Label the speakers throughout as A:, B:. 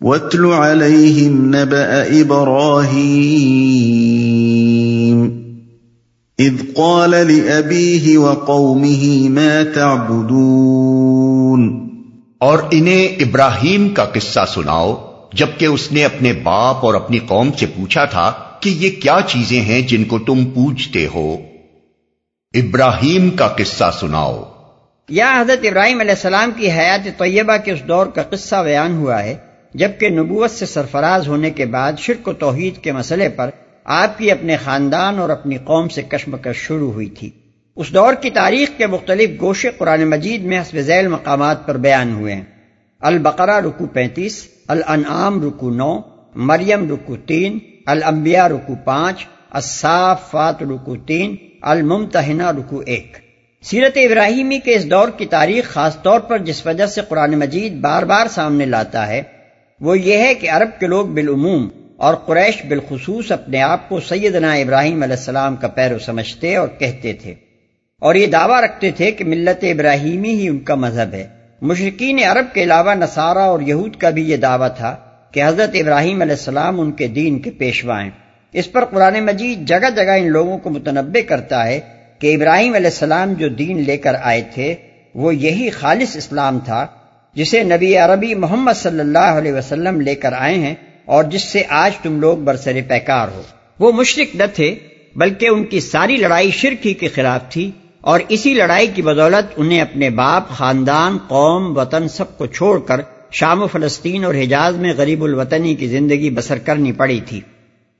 A: وَاتْلُ عَلَيْهِمْ نَبَأَ إِبْرَاهِيمَ. إِذْ قَالَ لِأَبِيهِ وَقَوْمِهِ مَا تَعْبُدُونَ.
B: اور انہیں ابراہیم کا قصہ سناؤ جبکہ اس نے اپنے باپ اور اپنی قوم سے پوچھا تھا کہ یہ کیا چیزیں ہیں جن کو تم پوچھتے ہو۔ ابراہیم کا قصہ سناؤ۔
C: یا حضرت ابراہیم علیہ السلام کی حیات طیبہ کے اس دور کا قصہ بیان ہوا ہے۔ جبکہ نبوت سے سرفراز ہونے کے بعد شرک و توحید کے مسئلے پر آپ کی اپنے خاندان اور اپنی قوم سے کشمکش شروع ہوئی تھی۔ اس دور کی تاریخ کے مختلف گوشے قرآن مجید میں حسب ذیل مقامات پر بیان ہوئے ہیں۔ البقرہ رکو پینتیس، الانعام رکو نو، مریم رکو تین، الانبیاء رکو پانچ، الصافات رکو تین، الممتحنہ رکو ایک۔ سیرت ابراہیمی کے اس دور کی تاریخ خاص طور پر جس وجہ سے قرآن مجید بار بار سامنے لاتا ہے وہ یہ ہے کہ عرب کے لوگ بالعموم اور قریش بالخصوص اپنے آپ کو سیدنا ابراہیم علیہ السلام کا پیرو سمجھتے اور کہتے تھے۔ اور یہ دعویٰ رکھتے تھے کہ ملت ابراہیمی ہی ان کا مذہب ہے۔ مشرقین عرب کے علاوہ نصارہ اور یہود کا بھی یہ دعویٰ تھا کہ حضرت ابراہیم علیہ السلام ان کے دین کے پیشوا ہیں۔ اس پر قرآن مجید جگہ جگہ ان لوگوں کو متنبع کرتا ہے کہ ابراہیم علیہ السلام جو دین لے کر آئے تھے، وہ یہی خالص اسلام تھا جسے نبی عربی محمد صلی اللہ علیہ وسلم لے کر آئے ہیں اور جس سے آج تم لوگ برسر پیکار ہو۔ وہ مشرق نہ تھے، بلکہ ان کی ساری لڑائی شرک ہی کے خلاف تھی اور اسی لڑائی کی بدولت انہیں اپنے باپ، خاندان، قوم، وطن سب کو چھوڑ کر شام و فلسطین اور حجاز میں غریب الوطنی کی زندگی بسر کرنی پڑی تھی۔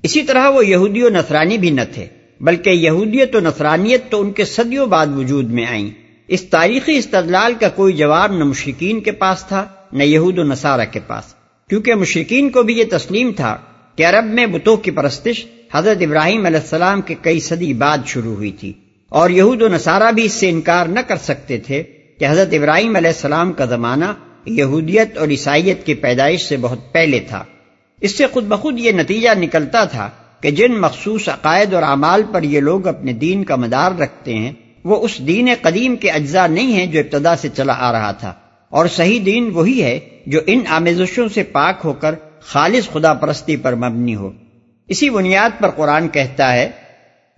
C: اسی طرح وہ یہودی و نصرانی بھی نہ تھے، بلکہ یہودیت و نصرانیت تو ان کے صدیوں بعد وجود میں آئیں۔ اس تاریخی استدلال کا کوئی جواب نہ مشرقین کے پاس تھا، نہ یہود و نصارہ کے پاس۔ کیونکہ مشرقین کو بھی یہ تسلیم تھا کہ عرب میں بتوں کی پرستش حضرت ابراہیم علیہ السلام کے کئی صدی بعد شروع ہوئی تھی۔ اور یہود و نصارہ بھی اس سے انکار نہ کر سکتے تھے کہ حضرت ابراہیم علیہ السلام کا زمانہ یہودیت اور عیسائیت کی پیدائش سے بہت پہلے تھا۔ اس سے خود بخود یہ نتیجہ نکلتا تھا کہ جن مخصوص عقائد اور اعمال پر یہ لوگ اپنے دین کا مدار رکھتے ہیں وہ اس دین قدیم کے اجزاء نہیں ہیں جو ابتدا سے چلا آ رہا تھا۔ اور صحیح دین وہی ہے جو ان آمیزشوں سے پاک ہو کر خالص خدا پرستی پر مبنی ہو۔ اسی بنیاد پر قرآن کہتا ہے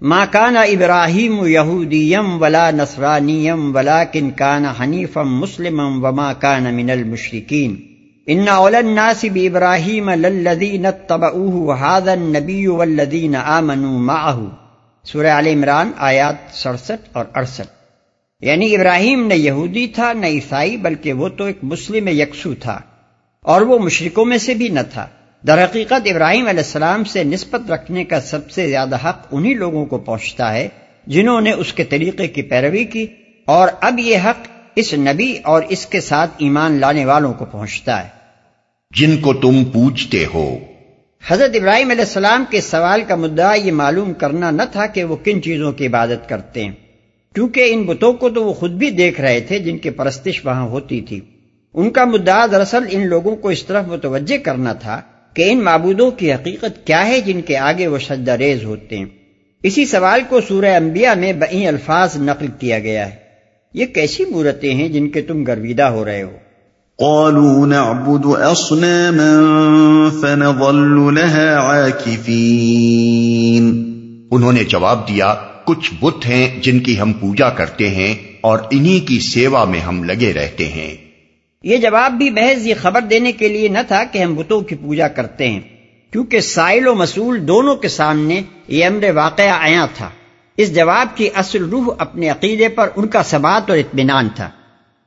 C: ماں کانا ابراہیم یہودیم ولا نسرانیم ولا کن کانا حنیفم مسلم وما کان من المشرقین ان الناس ابراہیم للذین اتبعوه هذا النبی والذین آمنوا معه۔ سورہ علی عمران آیات سڑسٹھ اور اڑسٹھ۔ یعنی ابراہیم نہ یہودی تھا نہ عیسائی، بلکہ وہ تو ایک مسلم یکسو تھا اور وہ مشرکوں میں سے بھی نہ تھا۔ در حقیقت ابراہیم علیہ السلام سے نسبت رکھنے کا سب سے زیادہ حق انہی لوگوں کو پہنچتا ہے جنہوں نے اس کے طریقے کی پیروی کی اور اب یہ حق اس نبی اور اس کے ساتھ ایمان لانے والوں کو پہنچتا ہے۔
B: جن کو تم پوچھتے ہو۔
C: حضرت ابراہیم علیہ السلام کے سوال کا مدعا یہ معلوم کرنا نہ تھا کہ وہ کن چیزوں کی عبادت کرتے ہیں۔ کیونکہ ان بتوں کو تو وہ خود بھی دیکھ رہے تھے جن کی پرستش وہاں ہوتی تھی۔ ان کا مدعا دراصل ان لوگوں کو اس طرف متوجہ کرنا تھا کہ ان معبودوں کی حقیقت کیا ہے جن کے آگے وہ شدہ ریز ہوتے ہیں۔ اسی سوال کو سورہ انبیاء میں بئی الفاظ نقل کیا گیا ہے۔ یہ کیسی مورتیں ہیں جن کے تم گرویدہ ہو رہے ہو؟
A: قالوا نعبد اصناما فنظل لها عاكفين۔
B: انہوں نے جواب دیا کچھ بت ہیں جن کی ہم پوجا کرتے ہیں اور انہی کی سیوا میں ہم لگے رہتے ہیں۔
C: یہ جواب بھی محض یہ خبر دینے کے لیے نہ تھا کہ ہم بتوں کی پوجا کرتے ہیں کیونکہ سائل و مسول دونوں کے سامنے یہ امر واقعہ آیا تھا۔ اس جواب کی اصل روح اپنے عقیدے پر ان کا ثبات اور اطمینان تھا۔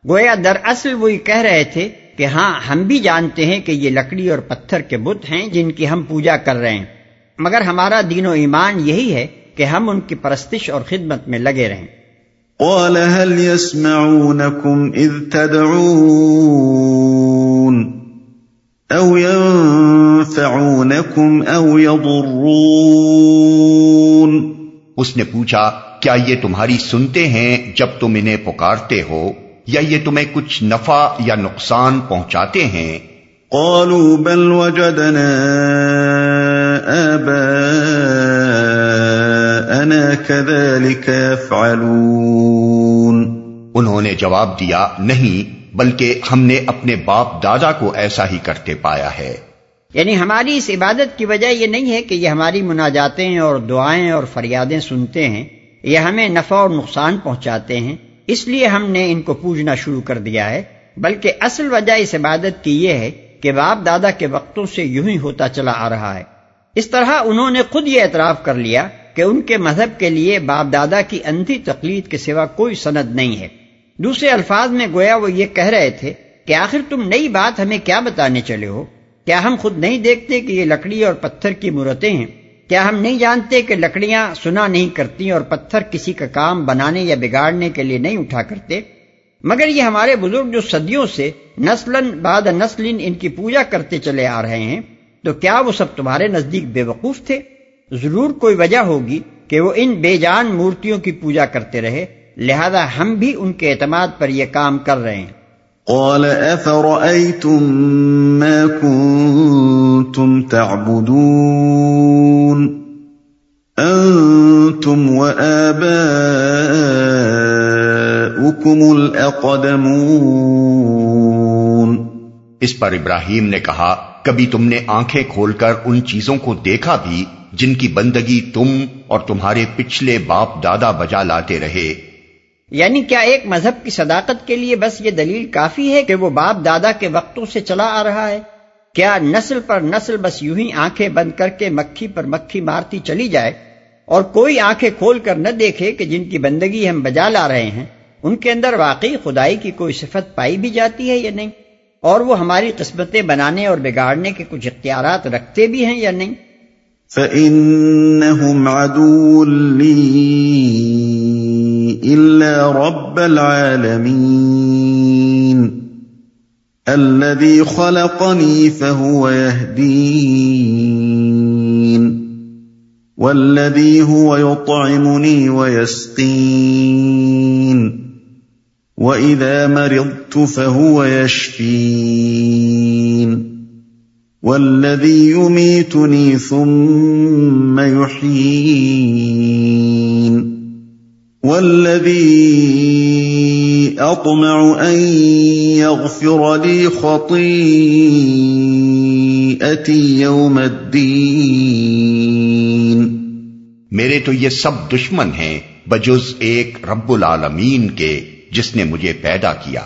C: گویا در اصل وہی کہہ رہے تھے کہ ہاں ہم بھی جانتے ہیں کہ یہ لکڑی اور پتھر کے بت ہیں جن کی ہم پوجا کر رہے ہیں۔ مگر ہمارا دین و ایمان یہی ہے کہ ہم ان کی پرستش اور خدمت میں لگے رہیں۔
A: قال هل يسمعونكم اذ تدعون او ينفعونكم او يضرون؟
B: اس نے پوچھا کیا یہ تمہاری سنتے ہیں جب تم انہیں پکارتے ہو؟ یا یہ تمہیں کچھ نفع یا نقصان پہنچاتے ہیں؟
A: قالوا بل وجدنا آباءنا كذلك يفعلون.
B: انہوں نے جواب دیا نہیں بلکہ ہم نے اپنے باپ دادا کو ایسا ہی کرتے پایا ہے۔
C: یعنی ہماری اس عبادت کی وجہ یہ نہیں ہے کہ یہ ہماری مناجاتیں اور دعائیں اور فریادیں سنتے ہیں یہ ہمیں نفع اور نقصان پہنچاتے ہیں۔ اس لیے ہم نے ان کو پوجنا شروع کر دیا ہے، بلکہ اصل وجہ اس عبادت کی یہ ہے کہ باپ دادا کے وقتوں سے یوں ہی ہوتا چلا آ رہا ہے۔ اس طرح انہوں نے خود یہ اعتراف کر لیا کہ ان کے مذہب کے لیے باپ دادا کی اندھی تقلید کے سوا کوئی سند نہیں ہے۔ دوسرے الفاظ میں گویا وہ یہ کہہ رہے تھے کہ آخر تم نئی بات ہمیں کیا بتانے چلے ہو؟ کیا ہم خود نہیں دیکھتے کہ یہ لکڑی اور پتھر کی مورتیں ہیں؟ کیا ہم نہیں جانتے کہ لکڑیاں سنا نہیں کرتی اور پتھر کسی کا کام بنانے یا بگاڑنے کے لیے نہیں اٹھا کرتے؟ مگر یہ ہمارے بزرگ جو صدیوں سے نسل بعد نسل ان کی پوجا کرتے چلے آ رہے ہیں، تو کیا وہ سب تمہارے نزدیک بے وقوف تھے؟ ضرور کوئی وجہ ہوگی کہ وہ ان بے جان مورتیوں کی پوجا کرتے رہے، لہذا ہم بھی ان کے اعتماد پر یہ کام کر رہے ہیں۔
A: قال افرأيتم ما كنتم تعبدون انتم وآباؤكم الاقدمون
B: اس پر ابراہیم نے کہا، کبھی تم نے آنکھیں کھول کر ان چیزوں کو دیکھا بھی، جن کی بندگی تم اور تمہارے پچھلے باپ دادا بجا لاتے رہے۔
C: یعنی کیا ایک مذہب کی صداقت کے لیے بس یہ دلیل کافی ہے کہ وہ باپ دادا کے وقتوں سے چلا آ رہا ہے؟ کیا نسل پر نسل بس یوں ہی آنکھیں بند کر کے مکھی پر مکھی مارتی چلی جائے؟ اور کوئی آنکھیں کھول کر نہ دیکھے کہ جن کی بندگی ہم بجا لا رہے ہیں، ان کے اندر واقعی خدائی کی کوئی صفت پائی بھی جاتی ہے یا نہیں؟ اور وہ ہماری قسمتیں بنانے اور بگاڑنے کے کچھ اختیارات رکھتے بھی ہیں یا نہیں؟
A: فَإِنَّهُمْ عَدُولِي إلا رب العالمين الذي خلقني فهو يهدين والذي هو يطعمني ويسقين واذا مرضت فهو يشفين والذي يميتني ثم يحيين والذي اطمع ان يغفر لي خطيئتي يوم الدين۔
B: میرے تو یہ سب دشمن ہیں بجز ایک رب العالمین کے جس نے مجھے پیدا کیا۔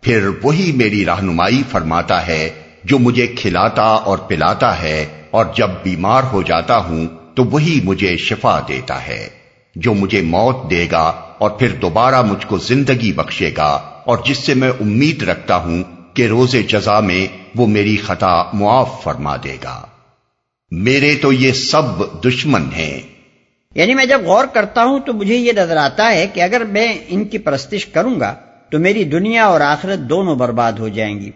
B: پھر وہی میری رہنمائی فرماتا ہے جو مجھے کھلاتا اور پلاتا ہے اور جب بیمار ہو جاتا ہوں تو وہی مجھے شفا دیتا ہے۔ جو مجھے موت دے گا اور پھر دوبارہ مجھ کو زندگی بخشے گا اور جس سے میں امید رکھتا ہوں کہ روز جزا میں وہ میری خطا معاف فرما دے گا۔ میرے تو یہ سب دشمن ہیں۔
C: یعنی میں جب غور کرتا ہوں تو مجھے یہ نظر آتا ہے کہ اگر میں ان کی پرستش کروں گا تو میری دنیا اور آخرت دونوں برباد ہو جائیں گی۔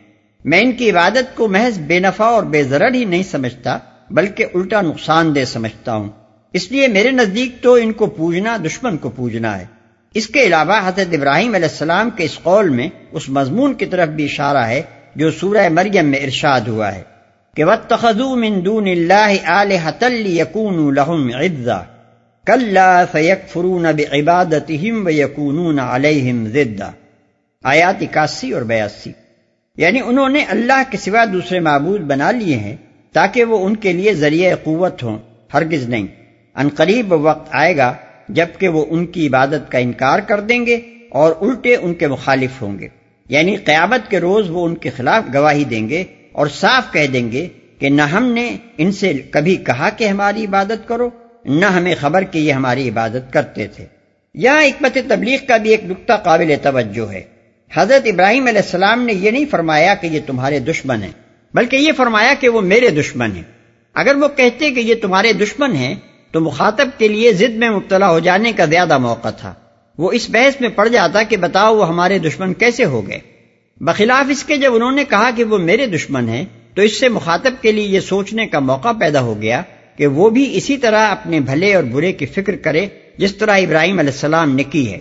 C: میں ان کی عبادت کو محض بے نفع اور بے ضرر ہی نہیں سمجھتا، بلکہ الٹا نقصان دہ سمجھتا ہوں۔ اس لیے میرے نزدیک تو ان کو پوجنا، دشمن کو پوجنا ہے۔ اس کے علاوہ حضرت ابراہیم علیہ السلام کے اس قول میں اس مضمون کی طرف بھی اشارہ ہے جو سورہ مریم میں ارشاد ہوا ہے کہ وَاتَّخَذُوا مِن دُونِ اللَّهِ آلِهَةً لِيَكُونُوا لَهُمْ عِذَّا كَلَّا فَيَكْفُرُونَ بِعِبَادَتِهِمْ وَيَكُونُونَ عَلَيْهِمْ ضِدًّا۔ آیات اکاسی اور بیاسی۔ یعنی انہوں نے اللہ کے سوا دوسرے معبود بنا لیے ہیں تاکہ وہ ان کے لیے ذریعہ قوت ہوں، ہرگز نہیں۔ ان قریب وقت آئے گا جبکہ وہ ان کی عبادت کا انکار کر دیں گے اور الٹے ان کے مخالف ہوں گے۔ یعنی قیامت کے روز وہ ان کے خلاف گواہی دیں گے اور صاف کہہ دیں گے کہ نہ ہم نے ان سے کبھی کہا کہ ہماری عبادت کرو، نہ ہمیں خبر کہ یہ ہماری عبادت کرتے تھے۔ یہاں حکمت تبلیغ کا بھی ایک نقطہ قابل توجہ ہے۔ حضرت ابراہیم علیہ السلام نے یہ نہیں فرمایا کہ یہ تمہارے دشمن ہیں، بلکہ یہ فرمایا کہ وہ میرے دشمن ہیں۔ اگر وہ کہتے کہ یہ تمہارے دشمن ہیں تو مخاطب کے لیے ضد میں مبتلا ہو جانے کا زیادہ موقع تھا۔ وہ اس بحث میں پڑ جاتا کہ بتاؤ وہ ہمارے دشمن کیسے ہو گئے۔ بخلاف اس کے جب انہوں نے کہا کہ وہ میرے دشمن ہیں، تو اس سے مخاطب کے لیے یہ سوچنے کا موقع پیدا ہو گیا کہ وہ بھی اسی طرح اپنے بھلے اور برے کی فکر کرے جس طرح ابراہیم علیہ السلام نے کی ہے۔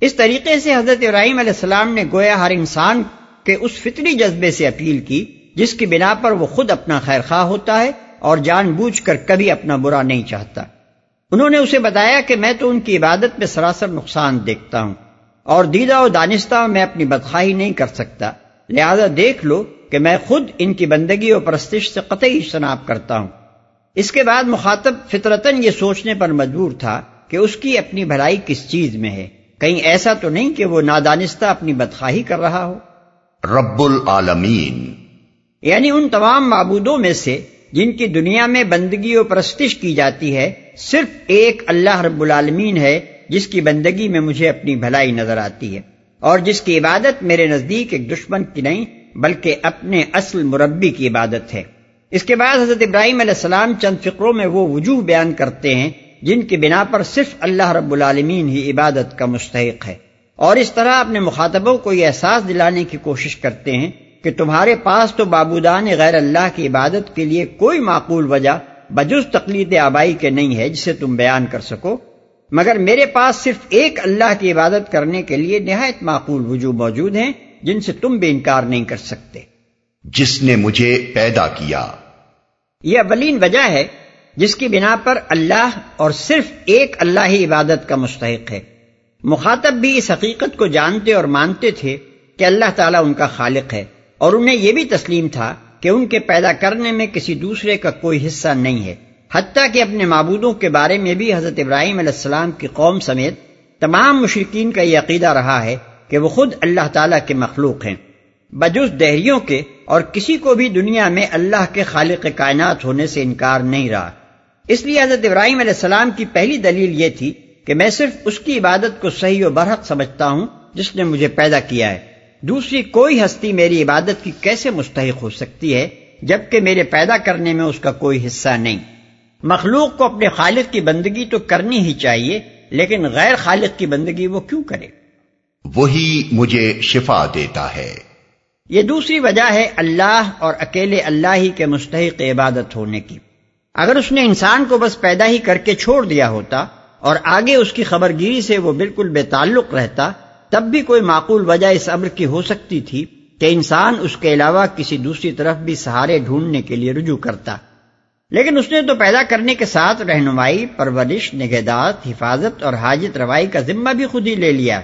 C: اس طریقے سے حضرت ابراہیم علیہ السلام نے گویا ہر انسان کے اس فطری جذبے سے اپیل کی، جس کی بنا پر وہ خود اپنا خیر خواہ ہوتا ہے اور جان بوجھ کر کبھی اپنا برا نہیں چاہتا۔ انہوں نے اسے بتایا کہ میں تو ان کی عبادت میں سراسر نقصان دیکھتا ہوں اور دیدہ و دانستہ میں اپنی بدخواہی نہیں کر سکتا۔ لہذا دیکھ لو کہ میں خود ان کی بندگی اور پرستش سے قطعی اجتناب کرتا ہوں۔ اس کے بعد مخاطب فطرتن یہ سوچنے پر مجبور تھا کہ اس کی اپنی بھلائی کس چیز میں ہے۔ کہیں ایسا تو نہیں کہ وہ نادانستہ اپنی بدخواہی کر رہا ہو۔
B: رب العالمین۔
C: یعنی ان تمام معبودوں میں سے جن کی دنیا میں بندگی و پرستش کی جاتی ہے، صرف ایک اللہ رب العالمین ہے جس کی بندگی میں مجھے اپنی بھلائی نظر آتی ہے، اور جس کی عبادت میرے نزدیک ایک دشمن کی نہیں، بلکہ اپنے اصل مربی کی عبادت ہے۔ اس کے بعد حضرت ابراہیم علیہ السلام چند فکروں میں وہ وجوہ بیان کرتے ہیں، جن کی بنا پر صرف اللہ رب العالمین ہی عبادت کا مستحق ہے۔ اور اس طرح اپنے مخاطبوں کو یہ احساس دلانے کی کوشش کرتے ہیں کہ تمہارے پاس تو بابودان غیر اللہ کی عبادت کے لیے کوئی معقول وجہ بجز تقلید آبائی کے نہیں ہے جسے تم بیان کر سکو مگر میرے پاس صرف ایک اللہ کی عبادت کرنے کے لیے نہایت معقول وجوہ موجود ہیں جن سے تم بھی انکار نہیں کر سکتے۔
B: جس نے مجھے پیدا کیا۔
C: یہ اولین وجہ ہے جس کی بنا پر اللہ اور صرف ایک اللہ ہی عبادت کا مستحق ہے۔ مخاطب بھی اس حقیقت کو جانتے اور مانتے تھے کہ اللہ تعالیٰ ان کا خالق ہے۔ اور انہیں یہ بھی تسلیم تھا کہ ان کے پیدا کرنے میں کسی دوسرے کا کوئی حصہ نہیں ہے، حتیٰ کہ اپنے معبودوں کے بارے میں بھی حضرت ابراہیم علیہ السلام کی قوم سمیت تمام مشرقین کا یہ عقیدہ رہا ہے کہ وہ خود اللہ تعالیٰ کے مخلوق ہیں۔ بجوز دہریوں کے اور کسی کو بھی دنیا میں اللہ کے خالق کائنات ہونے سے انکار نہیں رہا۔ اس لیے حضرت ابراہیم علیہ السلام کی پہلی دلیل یہ تھی کہ میں صرف اس کی عبادت کو صحیح و برحق سمجھتا ہوں جس نے مجھے پیدا کیا ہے۔ دوسری کوئی ہستی میری عبادت کی کیسے مستحق ہو سکتی ہے جبکہ میرے پیدا کرنے میں اس کا کوئی حصہ نہیں؟ مخلوق کو اپنے خالق کی بندگی تو کرنی ہی چاہیے لیکن غیر خالق کی بندگی وہ کیوں کرے؟
B: وہی مجھے شفا دیتا ہے۔
C: یہ دوسری وجہ ہے اللہ اور اکیلے اللہ ہی کے مستحق عبادت ہونے کی۔ اگر اس نے انسان کو بس پیدا ہی کر کے چھوڑ دیا ہوتا اور آگے اس کی خبر گیری سے وہ بالکل بے تعلق رہتا تب بھی کوئی معقول وجہ اس امر کی ہو سکتی تھی کہ انسان اس کے علاوہ کسی دوسری طرف بھی سہارے ڈھونڈنے کے لیے رجوع کرتا۔ لیکن اس نے تو پیدا کرنے کے ساتھ رہنمائی، پرورش، نگہداشت، حفاظت اور حاجت روائی کا ذمہ بھی خود ہی لے لیا۔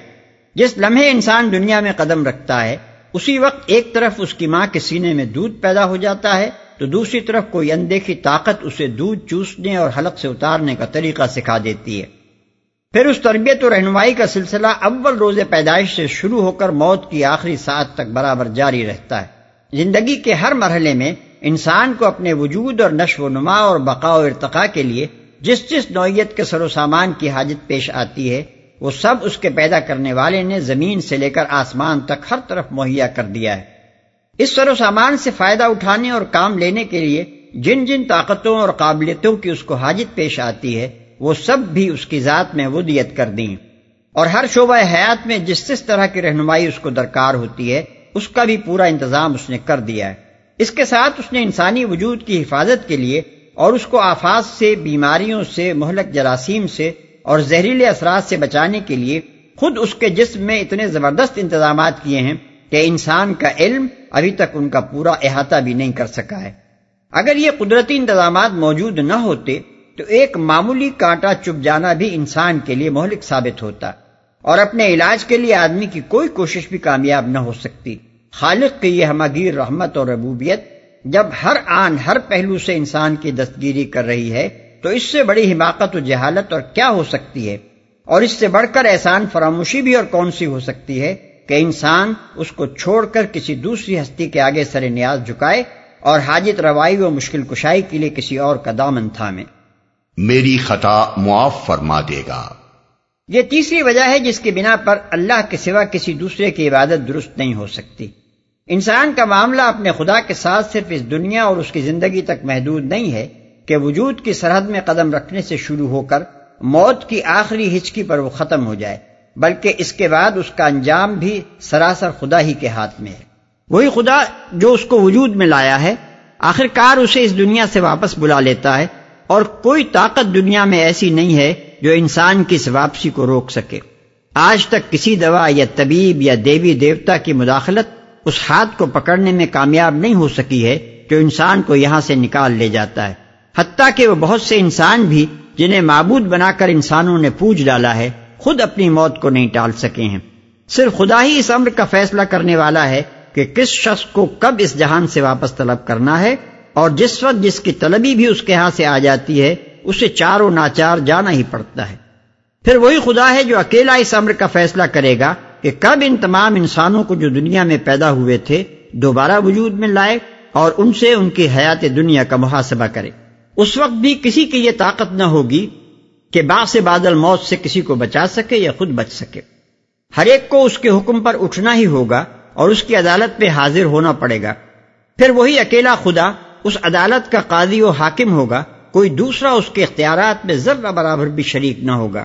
C: جس لمحے انسان دنیا میں قدم رکھتا ہے، اسی وقت ایک طرف اس کی ماں کے سینے میں دودھ پیدا ہو جاتا ہے، تو دوسری طرف کوئی اندیکھی طاقت اسے دودھ چوسنے اور حلق سے اتارنے کا طریقہ سکھا دیتی ہے۔ پھر اس تربیت و رہنمائی کا سلسلہ اول روز پیدائش سے شروع ہو کر موت کی آخری ساتھ تک برابر جاری رہتا ہے۔ زندگی کے ہر مرحلے میں انسان کو اپنے وجود اور نشو و نما اور بقا و ارتقاء کے لیے جس جس نوعیت کے سر و سامان کی حاجت پیش آتی ہے، وہ سب اس کے پیدا کرنے والے نے زمین سے لے کر آسمان تک ہر طرف مہیا کر دیا ہے۔ اس سر و سامان سے فائدہ اٹھانے اور کام لینے کے لیے جن جن طاقتوں اور قابلیتوں کی اس کو حاجت پیش آتی ہے وہ سب بھی اس کی ذات میں ودیت کر دی اور ہر شعبہ حیات میں جس جس طرح کی رہنمائی اس کو درکار ہوتی ہے، اس کا بھی پورا انتظام اس نے کر دیا ہے۔ اس کے ساتھ اس نے انسانی وجود کی حفاظت کے لیے اور اس کو آفات سے، بیماریوں سے، مہلک جراثیم سے اور زہریلے اثرات سے بچانے کے لیے خود اس کے جسم میں اتنے زبردست انتظامات کیے ہیں کہ انسان کا علم ابھی تک ان کا پورا احاطہ بھی نہیں کر سکا ہے۔ اگر یہ قدرتی انتظامات موجود نہ ہوتے تو ایک معمولی کانٹا چپ جانا بھی انسان کے لیے مہلک ثابت ہوتا اور اپنے علاج کے لیے آدمی کی کوئی کوشش بھی کامیاب نہ ہو سکتی۔ خالق کی یہ ہماگیر رحمت اور ربوبیت جب ہر آن، ہر پہلو سے انسان کی دستگیری کر رہی ہے، تو اس سے بڑی حماقت و جہالت اور کیا ہو سکتی ہے؟ اور اس سے بڑھ کر احسان فراموشی بھی اور کون سی ہو سکتی ہے کہ انسان اس کو چھوڑ کر کسی دوسری ہستی کے آگے سر نیاز جھکائے اور حاجت روائی و مشکل کشائی کے لیے کسی اور کا دامن تھامے۔
B: میری خطا معاف فرما دے گا۔
C: یہ تیسری وجہ ہے جس کی بنا پر اللہ کے سوا کسی دوسرے کی عبادت درست نہیں ہو سکتی۔ انسان کا معاملہ اپنے خدا کے ساتھ صرف اس دنیا اور اس کی زندگی تک محدود نہیں ہے کہ وجود کی سرحد میں قدم رکھنے سے شروع ہو کر موت کی آخری ہچکی پر وہ ختم ہو جائے، بلکہ اس کے بعد اس کا انجام بھی سراسر خدا ہی کے ہاتھ میں ہے۔ وہی خدا جو اس کو وجود میں لایا ہے آخر کار اسے اس دنیا سے واپس بلا لیتا ہے۔ اور کوئی طاقت دنیا میں ایسی نہیں ہے جو انسان کی اس واپسی کو روک سکے۔ آج تک کسی دوا یا طبیب یا دیوی دیوتا کی مداخلت اس ہاتھ کو پکڑنے میں کامیاب نہیں ہو سکی ہے جو انسان کو یہاں سے نکال لے جاتا ہے۔ حتیٰ کہ وہ بہت سے انسان بھی جنہیں معبود بنا کر انسانوں نے پوج ڈالا ہے، خود اپنی موت کو نہیں ٹال سکے ہیں۔ صرف خدا ہی اس امر کا فیصلہ کرنے والا ہے کہ کس شخص کو کب اس جہان سے واپس طلب کرنا ہے اور جس وقت جس کی طلبی بھی اس کے ہاں سے آ جاتی ہے، اسے چار و ناچار جانا ہی پڑتا ہے۔ پھر وہی خدا ہے جو اکیلا اس امر کا فیصلہ کرے گا کہ کب ان تمام انسانوں کو جو دنیا میں پیدا ہوئے تھے، دوبارہ وجود میں لائے اور ان سے ان کی حیات دنیا کا محاسبہ کرے۔ اس وقت بھی کسی کی یہ طاقت نہ ہوگی کہ با سے بادل موت سے کسی کو بچا سکے یا خود بچ سکے۔ ہر ایک کو اس کے حکم پر اٹھنا ہی ہوگا اور اس کی عدالت پہ حاضر ہونا پڑے گا۔ پھر وہی اکیلا خدا اس عدالت کا قاضی و حاکم ہوگا، کوئی دوسرا اس کے اختیارات میں ذرہ برابر بھی شریک نہ ہوگا۔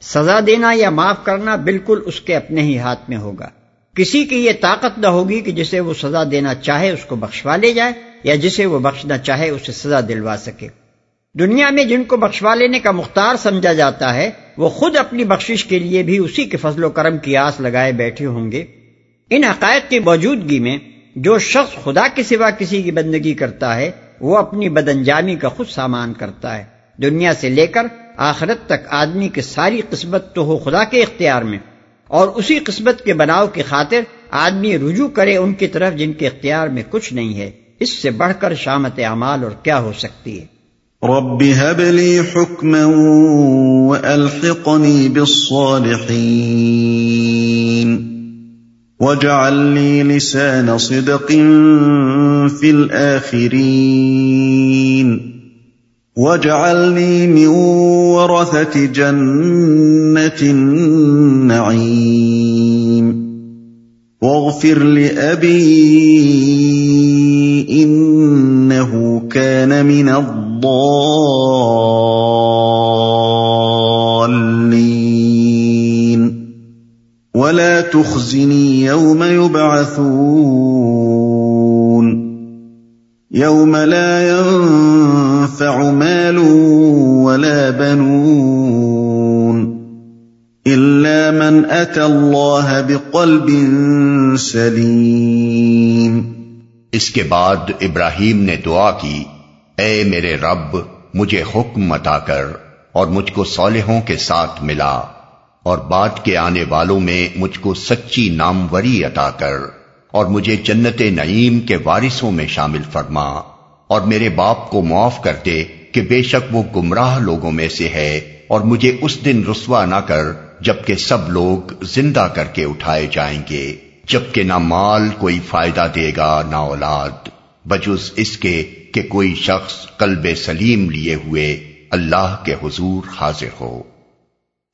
C: سزا دینا یا معاف کرنا بالکل اس کے اپنے ہی ہاتھ میں ہوگا۔ کسی کی یہ طاقت نہ ہوگی کہ جسے وہ سزا دینا چاہے اس کو بخشوا لے جائے، یا جسے وہ بخشنا چاہے اسے سزا دلوا سکے۔ دنیا میں جن کو بخشوا لینے کا مختار سمجھا جاتا ہے، وہ خود اپنی بخشش کے لیے بھی اسی کے فضل و کرم کی آس لگائے بیٹھے ہوں گے۔ ان حقائق کی موجودگی میں جو شخص خدا کے سوا کسی کی بندگی کرتا ہے، وہ اپنی بد انجامی کا خود سامان کرتا ہے۔ دنیا سے لے کر آخرت تک آدمی کی ساری قسمت تو ہو خدا کے اختیار میں۔ اور اسی قسمت کے بناؤ کی خاطر آدمی رجوع کرے ان کی طرف جن کے اختیار میں کچھ نہیں ہے۔ اس سے بڑھ کر شامت اعمال اور کیا ہو سکتی ہے؟
A: رب هب لي حكما وألحقني بالصالحين۔ واجعل لي لسان صدق في الآخرين واجعلني من ورثة جنة النعيم واغفر لأبي إنه كان من الضالين تخزني يوم يبعثون يوم لا ينفع مال ولا بنون إلا من أتى الله بقلب سليم
B: اس کے بعد ابراہیم نے دعا کی، اے میرے رب، مجھے حکم عطا کر اور مجھ کو صالحوں کے ساتھ ملا۔ اور بعد کے آنے والوں میں مجھ کو سچی ناموری عطا کر اور مجھے جنت نعیم کے وارثوں میں شامل فرما اور میرے باپ کو معاف کر دے کہ بے شک وہ گمراہ لوگوں میں سے ہے اور مجھے اس دن رسوا نہ کر جبکہ سب لوگ زندہ کر کے اٹھائے جائیں گے، جبکہ نہ مال کوئی فائدہ دے گا نہ اولاد، بجز اس کے کہ کوئی شخص قلب سلیم لیے ہوئے اللہ کے حضور حاضر ہو۔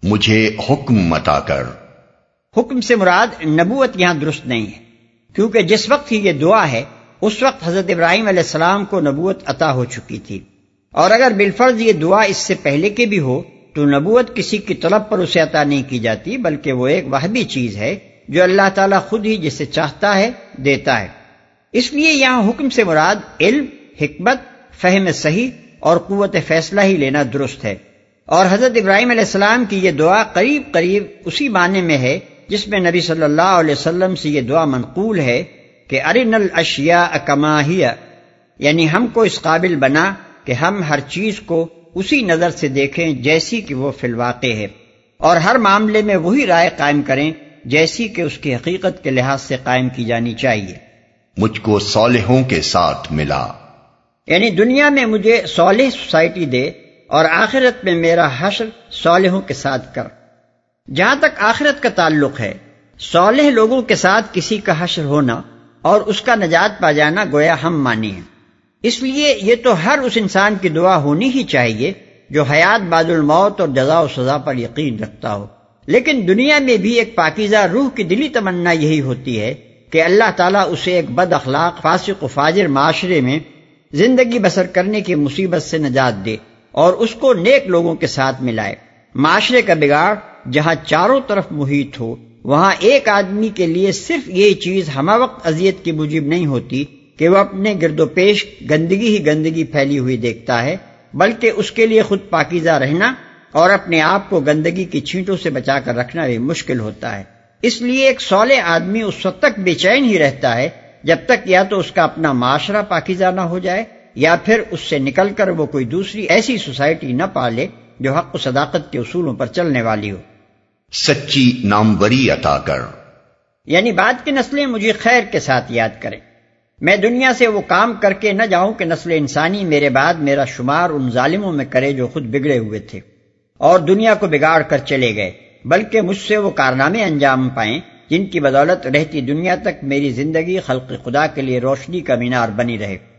B: مجھے حکم متا کر۔
C: حکم سے مراد نبوت یہاں درست نہیں ہے، کیونکہ جس وقت ہی یہ دعا ہے، اس وقت حضرت ابراہیم علیہ السلام کو نبوت عطا ہو چکی تھی۔ اور اگر بالفرض یہ دعا اس سے پہلے کے بھی ہو، تو نبوت کسی کی طلب پر اسے عطا نہیں کی جاتی، بلکہ وہ ایک وہبی چیز ہے، جو اللہ تعالیٰ خود ہی جسے چاہتا ہے، دیتا ہے۔ اس لیے یہاں حکم سے مراد علم، حکمت، فہم صحیح اور قوت فیصلہ ہی لینا درست ہے۔ اور حضرت ابراہیم علیہ السلام کی یہ دعا قریب قریب اسی معنی میں ہے جس میں نبی صلی اللہ علیہ وسلم سے یہ دعا منقول ہے کہ ارن الاشیاء کماہیا یعنی ہم کو اس قابل بنا کہ ہم ہر چیز کو اسی نظر سے دیکھیں جیسی کہ وہ فی الواقع ہے۔ اور ہر معاملے میں وہی رائے قائم کریں جیسی کہ اس کی حقیقت کے لحاظ سے قائم کی جانی چاہیے۔
B: مجھ کو صالحوں کے ساتھ ملا۔
C: یعنی دنیا میں مجھے صالح سوسائٹی دے اور آخرت میں میرا حشر صالحوں کے ساتھ کر۔ جہاں تک آخرت کا تعلق ہے، صالح لوگوں کے ساتھ کسی کا حشر ہونا اور اس کا نجات پا جانا گویا ہم مانی ہیں۔ اس لیے یہ تو ہر اس انسان کی دعا ہونی ہی چاہیے جو حیات بعد الموت اور جزا و سزا پر یقین رکھتا ہو۔ لیکن دنیا میں بھی ایک پاکیزہ روح کی دلی تمنا یہی ہوتی ہے کہ اللہ تعالیٰ اسے ایک بد اخلاق، فاسق و فاجر معاشرے میں زندگی بسر کرنے کی مصیبت سے نجات دے۔ اور اس کو نیک لوگوں کے ساتھ ملائے۔ معاشرے کا بگاڑ جہاں چاروں طرف محیط ہو، وہاں ایک آدمی کے لیے صرف یہ چیز ہمہ وقت اذیت کی موجب نہیں ہوتی کہ وہ اپنے گرد و پیش گندگی ہی گندگی پھیلی ہوئی دیکھتا ہے، بلکہ اس کے لیے خود پاکیزہ رہنا اور اپنے آپ کو گندگی کی چھینٹوں سے بچا کر رکھنا بھی مشکل ہوتا ہے۔ اس لیے ایک سولے آدمی اس وقت تک بے چین ہی رہتا ہے جب تک یا تو اس کا اپنا معاشرہ پاکیزہ نہ ہو جائے یا پھر اس سے نکل کر وہ کوئی دوسری ایسی سوسائٹی نہ پالے جو حق و صداقت کے اصولوں پر چلنے والی ہو۔
B: سچی ناموری عطا کر۔
C: یعنی بعد کی نسلیں مجھے خیر کے ساتھ یاد کریں۔ میں دنیا سے وہ کام کر کے نہ جاؤں کہ نسل انسانی میرے بعد میرا شمار ان ظالموں میں کرے جو خود بگڑے ہوئے تھے اور دنیا کو بگاڑ کر چلے گئے بلکہ مجھ سے وہ کارنامے انجام پائیں جن کی بدولت رہتی دنیا تک میری زندگی خلق خدا کے لیے روشنی کا مینار بنی رہے۔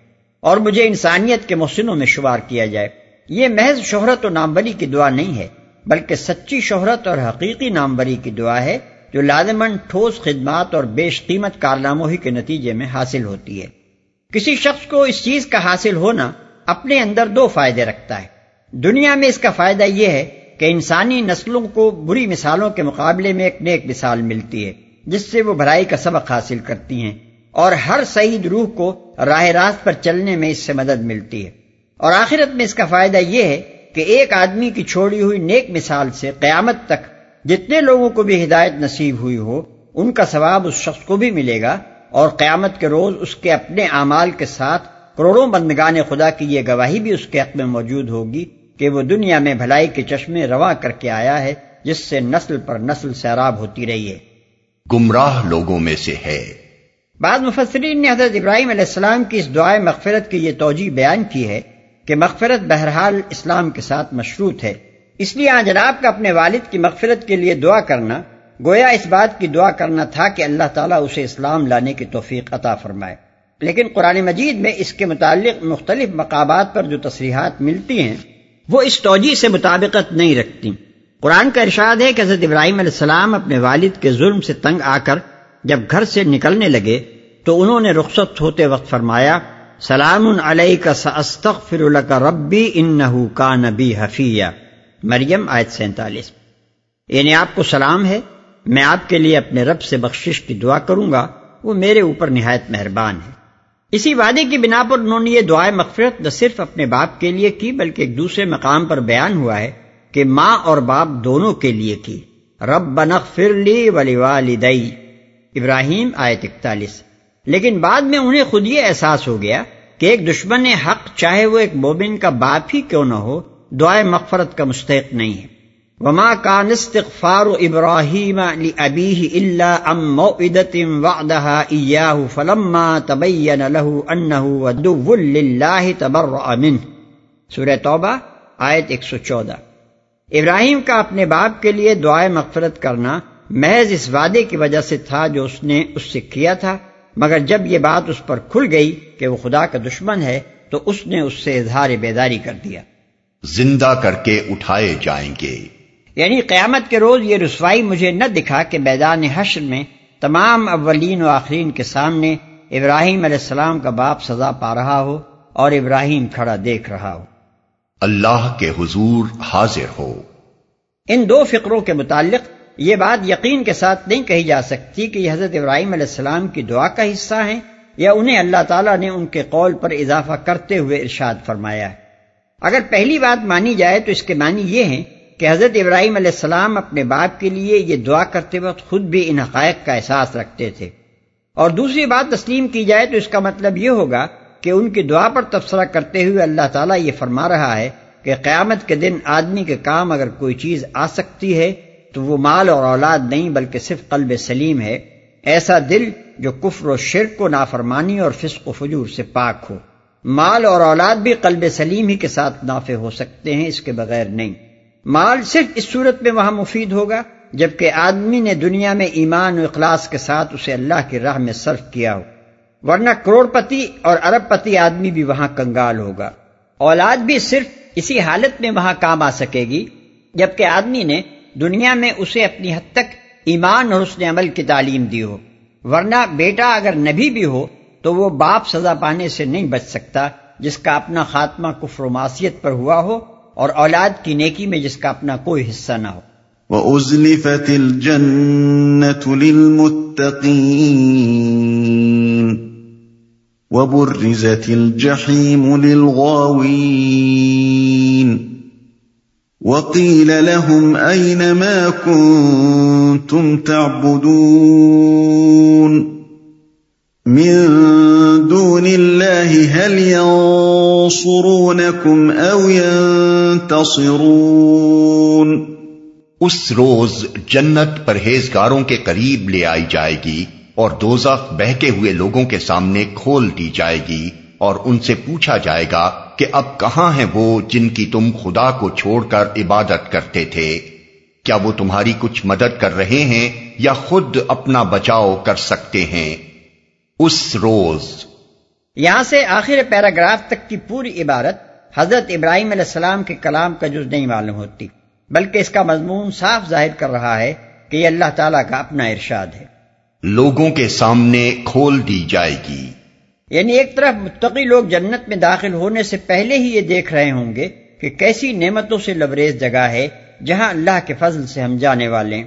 C: اور مجھے انسانیت کے محسنوں میں شمار کیا جائے۔ یہ محض شہرت و ناموری کی دعا نہیں ہے، بلکہ سچی شہرت اور حقیقی ناموری کی دعا ہے، جو لازمن ٹھوس خدمات اور بیش قیمت کارناموں ہی کے نتیجے میں حاصل ہوتی ہے۔ کسی شخص کو اس چیز کا حاصل ہونا اپنے اندر دو فائدے رکھتا ہے۔ دنیا میں اس کا فائدہ یہ ہے کہ انسانی نسلوں کو بری مثالوں کے مقابلے میں ایک نیک مثال ملتی ہے، جس سے وہ بھلائی کا سبق حاصل کرتی ہیں۔ اور ہر سعید روح کو راہ راست پر چلنے میں اس سے مدد ملتی ہے۔ اور آخرت میں اس کا فائدہ یہ ہے کہ ایک آدمی کی چھوڑی ہوئی نیک مثال سے قیامت تک جتنے لوگوں کو بھی ہدایت نصیب ہوئی ہو، ان کا ثواب اس شخص کو بھی ملے گا اور قیامت کے روز اس کے اپنے اعمال کے ساتھ کروڑوں بندگان خدا کی یہ گواہی بھی اس کے حق میں موجود ہوگی کہ وہ دنیا میں بھلائی کے چشمے رواں کر کے آیا ہے، جس سے نسل پر نسل سیراب ہوتی رہی ہے۔
B: گمراہ لوگوں میں سے ہے۔
C: بعض مفسرین نے حضرت ابراہیم علیہ السلام کی اس دعائیں مغفرت کی یہ توجہ بیان کی ہے کہ مغفرت بہرحال اسلام کے ساتھ مشروط ہے۔ اس لیے آج جناب کا اپنے والد کی مغفرت کے لیے دعا کرنا، گویا اس بات کی دعا کرنا تھا کہ اللہ تعالیٰ اسے اسلام لانے کی توفیق عطا فرمائے۔ لیکن قرآن مجید میں اس کے متعلق مختلف مقابات پر جو تصریحات ملتی ہیں، وہ اس توجہ سے مطابقت نہیں رکھتی۔ قرآن کا ارشاد ہے کہ حضرت ابراہیم علیہ السلام اپنے والد کے ظلم سے تنگ آ کر جب گھر سے نکلنے لگے تو انہوں نے رخصت ہوتے وقت فرمایا، سلام علیہ کا سستغفر ربی انہو کا نبی حفیہ. مریم آیت سینتالیس۔ یعنی آپ کو سلام ہے، میں آپ کے لیے اپنے رب سے بخشش کی دعا کروں گا، وہ میرے اوپر نہایت مہربان ہے۔ اسی وعدے کی بنا پر انہوں نے یہ دعائیں مغفرت نہ صرف اپنے باپ کے لیے کی، بلکہ ایک دوسرے مقام پر بیان ہوا ہے کہ ماں اور باپ دونوں کے لیے کی۔ رب بنغفر لی ولی والدئی ابراہیم آیت اکتالیس۔ لیکن بعد میں انہیں خود یہ احساس ہو گیا کہ ایک دشمن حق چاہے وہ ایک مومن کا باپ ہی کیوں نہ ہو، دعائے مغفرت کا مستحق نہیں ہے۔ وما كان استغفار ابراہیم لابيه الا ام موعده وعدها اياه فلما تبين له انه عدو لله تبرأ منه۔ سورہ توبہ، آیت 114 ابراہیم کا اپنے باپ کے لیے دعائے مغفرت کرنا محض اس وعدے کی وجہ سے تھا جو اس نے اس سے کیا تھا مگر جب یہ بات اس پر کھل گئی کہ وہ خدا کا دشمن ہے تو اس نے اس سے اظہار بیداری کر دیا۔
B: زندہ کر کے اٹھائے جائیں گے۔
C: یعنی قیامت کے روز یہ رسوائی مجھے نہ دکھا کہ میدان حشر میں تمام اولین و آخرین کے سامنے ابراہیم علیہ السلام کا باپ سزا پا رہا ہو اور ابراہیم کھڑا دیکھ رہا ہو۔
B: اللہ کے حضور حاضر ہو۔
C: ان دو فکروں کے متعلق یہ بات یقین کے ساتھ نہیں کہی جا سکتی کہ یہ حضرت ابراہیم علیہ السلام کی دعا کا حصہ ہیں یا انہیں اللہ تعالیٰ نے ان کے قول پر اضافہ کرتے ہوئے ارشاد فرمایا ہے۔ اگر پہلی بات مانی جائے تو اس کے معنی یہ ہیں کہ حضرت ابراہیم علیہ السلام اپنے باپ کے لیے یہ دعا کرتے وقت خود بھی ان حقائق کا احساس رکھتے تھے۔ اور دوسری بات تسلیم کی جائے تو اس کا مطلب یہ ہوگا کہ ان کی دعا پر تبصرہ کرتے ہوئے اللہ تعالیٰ یہ فرما رہا ہے کہ قیامت کے دن آدمی کے کام اگر کوئی چیز آ سکتی ہے تو وہ مال اور اولاد نہیں بلکہ صرف قلب سلیم ہے، ایسا دل جو کفر و شرک و نافرمانی اور فسق و فجور سے پاک ہو۔ مال اور اولاد بھی قلب سلیم ہی کے ساتھ نافع ہو سکتے ہیں، اس کے بغیر نہیں۔ مال صرف اس صورت میں وہاں مفید ہوگا جبکہ آدمی نے دنیا میں ایمان و اخلاص کے ساتھ اسے اللہ کی راہ میں صرف کیا ہو۔ ورنہ کروڑ پتی اور ارب پتی آدمی بھی وہاں کنگال ہوگا۔ اولاد بھی صرف اسی حالت میں وہاں کام آ سکے گی جبکہ آدمی نے دنیا میں اسے اپنی حد تک ایمان اور اس نے عمل کی تعلیم دی ہو۔ ورنہ بیٹا اگر نبی بھی ہو تو وہ باپ سزا پانے سے نہیں بچ سکتا جس کا اپنا خاتمہ کفر و معصیت پر ہوا ہو اور اولاد کی نیکی میں جس کا اپنا کوئی حصہ نہ ہو۔
A: وَأُزْلِفَتِ الْجَنَّةُ لِلْمُتَّقِينَ وَبُرِّزَتِ الْجَحِيمُ لِلْغَاوِينَ وَقِيلَ لَهُمْ أَيْنَ مَا كُنْتُمْ تَعْبُدُونَ من دون الله هل ينصرونكم او ينتصرون؟
B: اس روز جنت پرہیزگاروں کے قریب لے آئی جائے گی اور دوزخ بہکے ہوئے لوگوں کے سامنے کھول دی جائے گی۔ اور ان سے پوچھا جائے گا کہ اب کہاں ہیں وہ جن کی تم خدا کو چھوڑ کر عبادت کرتے تھے؟ کیا وہ تمہاری کچھ مدد کر رہے ہیں یا خود اپنا بچاؤ کر سکتے ہیں؟ اس روز
C: یہاں سے آخر پیراگراف تک کی پوری عبارت حضرت ابراہیم علیہ السلام کے کلام کا جز نہیں معلوم ہوتی بلکہ اس کا مضمون صاف ظاہر کر رہا ہے کہ یہ اللہ تعالیٰ کا اپنا ارشاد ہے۔
B: لوگوں کے سامنے کھول دی جائے گی۔
C: یعنی ایک طرف متقی لوگ جنت میں داخل ہونے سے پہلے ہی یہ دیکھ رہے ہوں گے کہ کیسی نعمتوں سے لبریز جگہ ہے جہاں اللہ کے فضل سے ہم جانے والے ہیں۔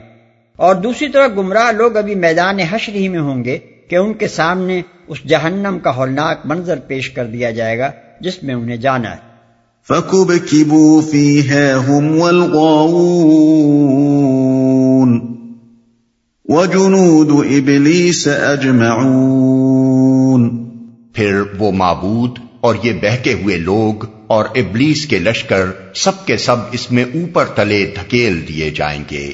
C: اور دوسری طرف گمراہ لوگ ابھی میدان حشر ہی میں ہوں گے کہ ان کے سامنے اس جہنم کا ہولناک منظر پیش کر دیا جائے گا جس میں انہیں جانا ہے۔
A: فَكُبْكِبُوا فِيهَا هُمْ وَالْغَاوُونَ۔ وَجُنُودُ إِبْلِيسَ أَجْمَعُونَ۔
B: پھر وہ معبود اور یہ بہکے ہوئے لوگ اور ابلیس کے لشکر سب کے سب اس میں اوپر تلے دھکیل دیے جائیں گے۔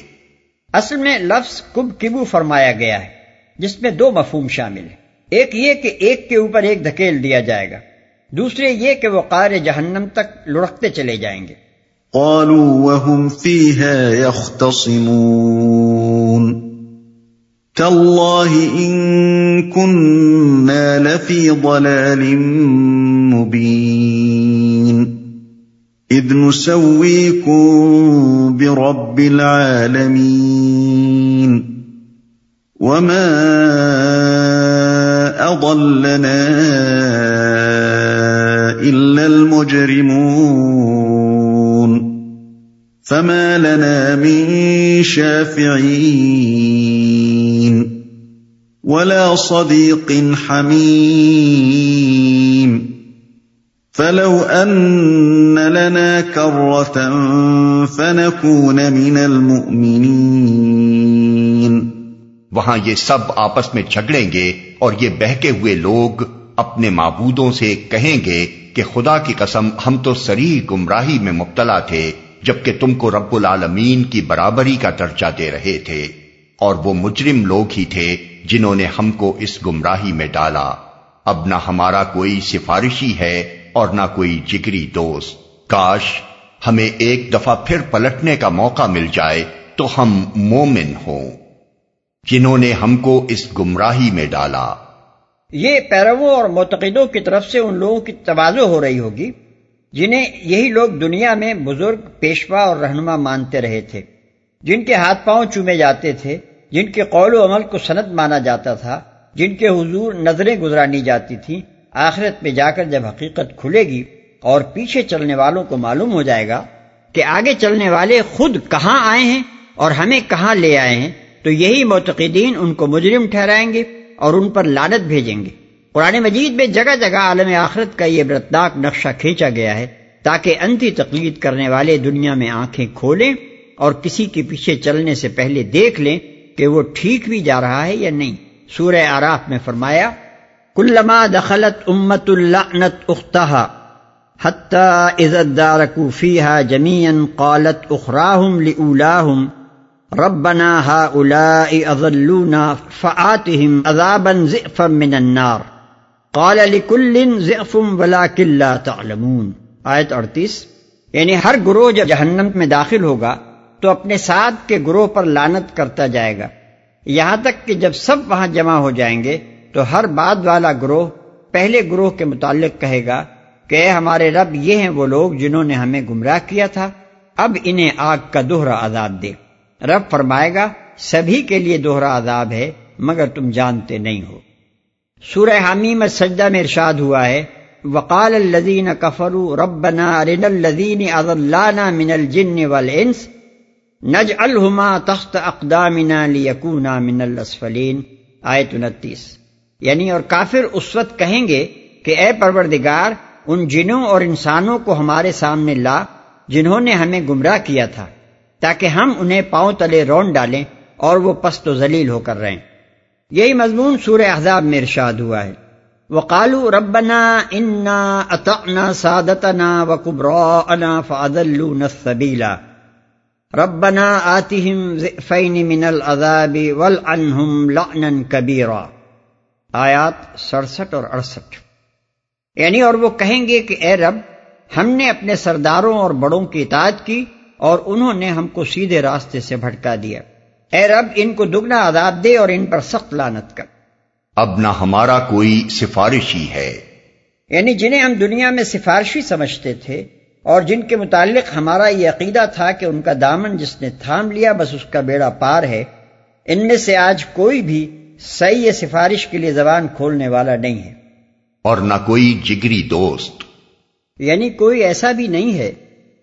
C: اصل میں لفظ کب کبو فرمایا گیا ہے جس میں دو مفہوم شامل ہیں۔ ایک یہ کہ ایک کے اوپر ایک دھکیل دیا جائے گا دوسرے یہ کہ وہ قار جہنم تک لڑکتے چلے جائیں گے۔
A: قالوا وهم فيها يختصمون۔ تالله إن كنا لفي ضلال مبين إذ نسويكم برب العالمين وما أضلنا إلا المجرمون۔ فما لنا من شافعين ولا صديق حميم. فلو أن لنا كرة فنكون من المؤمنين.
B: وہاں یہ سب آپس میں جھگڑیں گے اور یہ بہکے ہوئے لوگ اپنے معبودوں سے کہیں گے کہ خدا کی قسم ہم تو سری گمراہی میں مبتلا تھے، جبکہ تم کو رب العالمین کی برابری کا درجہ دے رہے تھے۔ اور وہ مجرم لوگ ہی تھے جنہوں نے ہم کو اس گمراہی میں ڈالا۔ اب نہ ہمارا کوئی سفارشی ہے اور نہ کوئی جگری دوست۔ کاش ہمیں ایک دفعہ پھر پلٹنے کا موقع مل جائے تو ہم مومن ہوں۔ جنہوں نے ہم کو اس گمراہی میں ڈالا۔
C: یہ پیرووں اور معتقدوں کی طرف سے ان لوگوں کی توازو ہو رہی ہوگی، جنہیں یہی لوگ دنیا میں بزرگ، پیشوا اور رہنما مانتے رہے تھے، جن کے ہاتھ پاؤں چومے جاتے تھے۔ جن کے قول و عمل کو سند مانا جاتا تھا، جن کے حضور نظریں گزرانی جاتی تھیں، آخرت میں جا کر جب حقیقت کھلے گی اور پیچھے چلنے والوں کو معلوم ہو جائے گا کہ آگے چلنے والے خود کہاں آئے ہیں اور ہمیں کہاں لے آئے ہیں، تو یہی معتقدین ان کو مجرم ٹھہرائیں گے اور ان پر لانت بھیجیں گے۔ قرآن مجید میں جگہ جگہ عالم آخرت کا یہ برتناک نقشہ کھینچا گیا ہے تاکہ انتی تقلید کرنے والے دنیا میں آنکھیں کھولیں اور کسی کے پیچھے چلنے سے پہلے دیکھ لیں کہ وہ ٹھیک بھی جا رہا ہے یا نہیں۔ سورہ آراف میں فرمایا، کلما دخلت امت اللعنت اختہا حتی اذا دارکو فیہا جميعا قالت اخراہم لئولاہم، ربنا هؤلاء اضلونا فآتهم عذابا ضعفا من النار۔ قال لكل ضعف ولكن لا تعلمون۔ آیت 38 یعنی ہر گروہ جب جہنم میں داخل ہوگا تو اپنے ساتھ کے گروہ پر لانت کرتا جائے گا۔ یہاں تک کہ جب سب وہاں جمع ہو جائیں گے، تو ہر بعد والا گروہ پہلے گروہ کے متعلق کہے گا کہ اے ہمارے رب، یہ ہیں وہ لوگ جنہوں نے ہمیں گمراہ کیا تھا، اب انہیں آگ کا دوہرا عذاب دے۔ رب فرمائے گا، سبھی کے لیے دوہرا عذاب ہے، مگر تم جانتے نہیں ہو۔ سورہ حمیم سجدہ میں ارشاد ہوا ہے، وقال الذين كفروا ربنا ارنا الذين اضلانا من الجن والانس نجعلهما تحت اقدامنا ليكونا من الاسفلين آیت 29 یعنی اور کافر اس وقت کہیں گے کہ اے پروردگار، ان جنوں اور انسانوں کو ہمارے سامنے لا، جنہوں نے ہمیں گمراہ کیا تھا، تاکہ ہم انہیں پاؤں تلے رون ڈالیں اور وہ پست و ذلیل ہو کر رہیں۔ یہی مضمون سورہ احزاب میں ارشاد ہوا ہے۔ وقالو ربنا انا اطعنا سادتنا وکبراءنا فاضلونا السبیلا۔ ربنا آتهم ذئفین من العذاب والعنہم لعنا کبیرا آیات سڑسٹھ اور اڑسٹھ۔ یعنی اور وہ کہیں گے کہ اے رب ہم نے اپنے سرداروں اور بڑوں کی اطاعت کی اور انہوں نے ہم کو سیدھے راستے سے بھٹکا دیا۔ اے رب ان کو دگنا عذاب دے اور ان پر سخت لانت کر۔
B: اب نہ ہمارا کوئی سفارشی ہے۔
C: یعنی جنہیں ہم دنیا میں سفارشی سمجھتے تھے اور جن کے متعلق ہمارا یہ عقیدہ تھا کہ ان کا دامن جس نے تھام لیا بس اس کا بیڑا پار ہے ان میں سے آج کوئی بھی صحیح سفارش کے لیے زبان کھولنے والا نہیں ہے۔
B: اور نہ کوئی جگری دوست۔
C: یعنی کوئی ایسا بھی نہیں ہے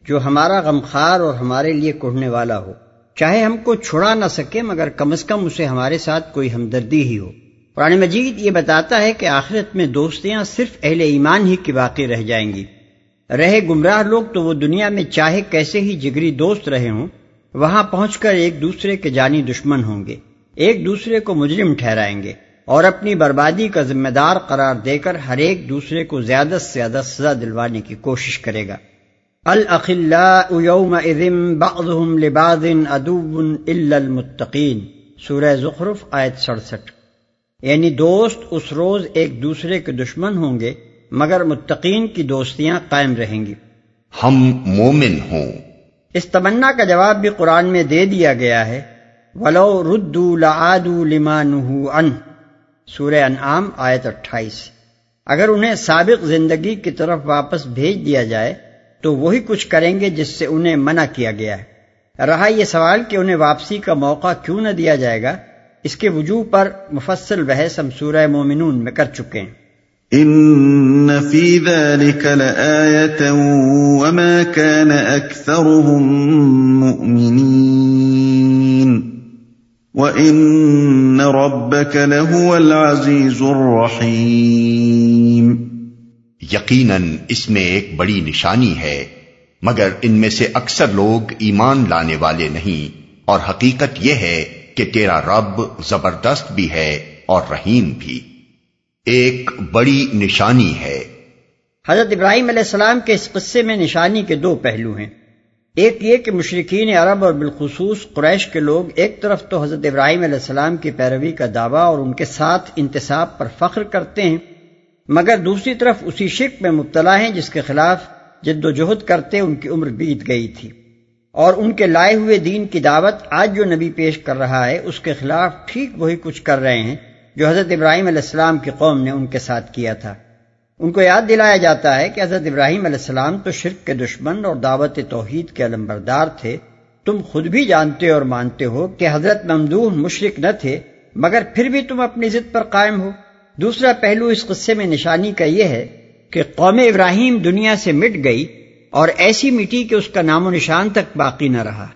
C: جو ہمارا غمخار اور ہمارے لیے کوڑنے والا ہو۔ چاہے ہم کو چھڑا نہ سکے مگر کم از کم اسے ہمارے ساتھ کوئی ہمدردی ہی ہو۔ قرآن مجید یہ بتاتا ہے کہ آخرت میں دوستیاں صرف اہل ایمان ہی کی باقی رہ جائیں گی۔ رہے گمراہ لوگ تو وہ دنیا میں چاہے کیسے ہی جگری دوست رہے ہوں، وہاں پہنچ کر ایک دوسرے کے جانی دشمن ہوں گے۔ ایک دوسرے کو مجرم ٹھہرائیں گے اور اپنی بربادی کا ذمہ دار قرار دے کر ہر ایک دوسرے کو زیادہ سے زیادہ سزا دلوانے کی کوشش کرے گا۔ المتقین سورہ زخرف آیت سڑسٹھ۔ یعنی دوست اس روز ایک دوسرے کے دشمن ہوں گے مگر متقین کی دوستیاں قائم رہیں گی۔
B: ہم مومن ہوں۔
C: اس تمنا کا جواب بھی قرآن میں دے دیا گیا ہے۔ ولو ردو لعادو لما نہو ان سورہ انعام آیت اٹھائیس۔ اگر انہیں سابق زندگی کی طرف واپس بھیج دیا جائے تو وہی کچھ کریں گے جس سے انہیں منع کیا گیا ہے۔ رہا یہ سوال کہ انہیں واپسی کا موقع کیوں نہ دیا جائے گا اس کے وجوہ پر مفصل بحث ہم سورہ مومنون میں کر چکے ہیں۔
A: ان فی ذلك لآیتا وما كان اکثرهم مؤمنین وان ربك لهو العزیز الرحیم
B: یقیناً اس میں ایک بڑی نشانی ہے، مگر ان میں سے اکثر لوگ ایمان لانے والے نہیں، اور حقیقت یہ ہے کہ تیرا رب زبردست بھی ہے اور رحیم بھی۔ ایک بڑی نشانی ہے۔
C: حضرت ابراہیم علیہ السلام کے اس قصے میں نشانی کے دو پہلو ہیں۔ ایک یہ کہ مشرقین عرب اور بالخصوص قریش کے لوگ ایک طرف تو حضرت ابراہیم علیہ السلام کی پیروی کا دعویٰ اور ان کے ساتھ انتصاب پر فخر کرتے ہیں، مگر دوسری طرف اسی شرک میں مبتلا ہیں جس کے خلاف جد و جہد کرتے ان کی عمر بیت گئی تھی۔ اور ان کے لائے ہوئے دین کی دعوت آج جو نبی پیش کر رہا ہے، اس کے خلاف ٹھیک وہی کچھ کر رہے ہیں۔ جو حضرت ابراہیم علیہ السلام کی قوم نے ان کے ساتھ کیا تھا۔ ان کو یاد دلایا جاتا ہے کہ حضرت ابراہیم علیہ السلام تو شرک کے دشمن اور دعوت توحید کے علمبردار تھے۔ تم خود بھی جانتے اور مانتے ہو کہ حضرت ممدوح مشرق نہ تھے، مگر پھر بھی تم اپنی ضد پر قائم ہو۔ دوسرا پہلو اس قصے میں نشانی کا یہ ہے کہ قوم ابراہیم دنیا سے مٹ گئی اور ایسی مٹی کہ اس کا نام و نشان تک باقی نہ رہا۔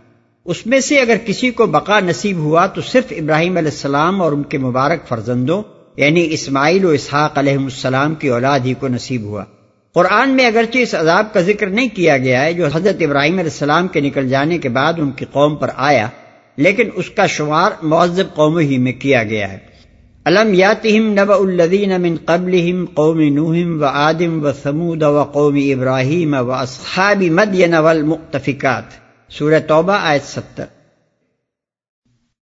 C: اس میں سے اگر کسی کو بقا نصیب ہوا تو صرف ابراہیم علیہ السلام اور ان کے مبارک فرزندوں یعنی اسماعیل و اسحاق علیہ السلام کی اولاد ہی کو نصیب ہوا۔ قرآن میں اگرچہ اس عذاب کا ذکر نہیں کیا گیا ہے جو حضرت ابراہیم علیہ السلام کے نکل جانے کے بعد ان کی قوم پر آیا، لیکن اس کا شمار معذب قوم ہی میں کیا گیا ہے۔ علم یاتہم نب الدین من قبل قوم نوہم و آدم و سمود و قوم ابراہیم و اصحاب مدین والمؤتفقات سورہ توبہ آیت ستر۔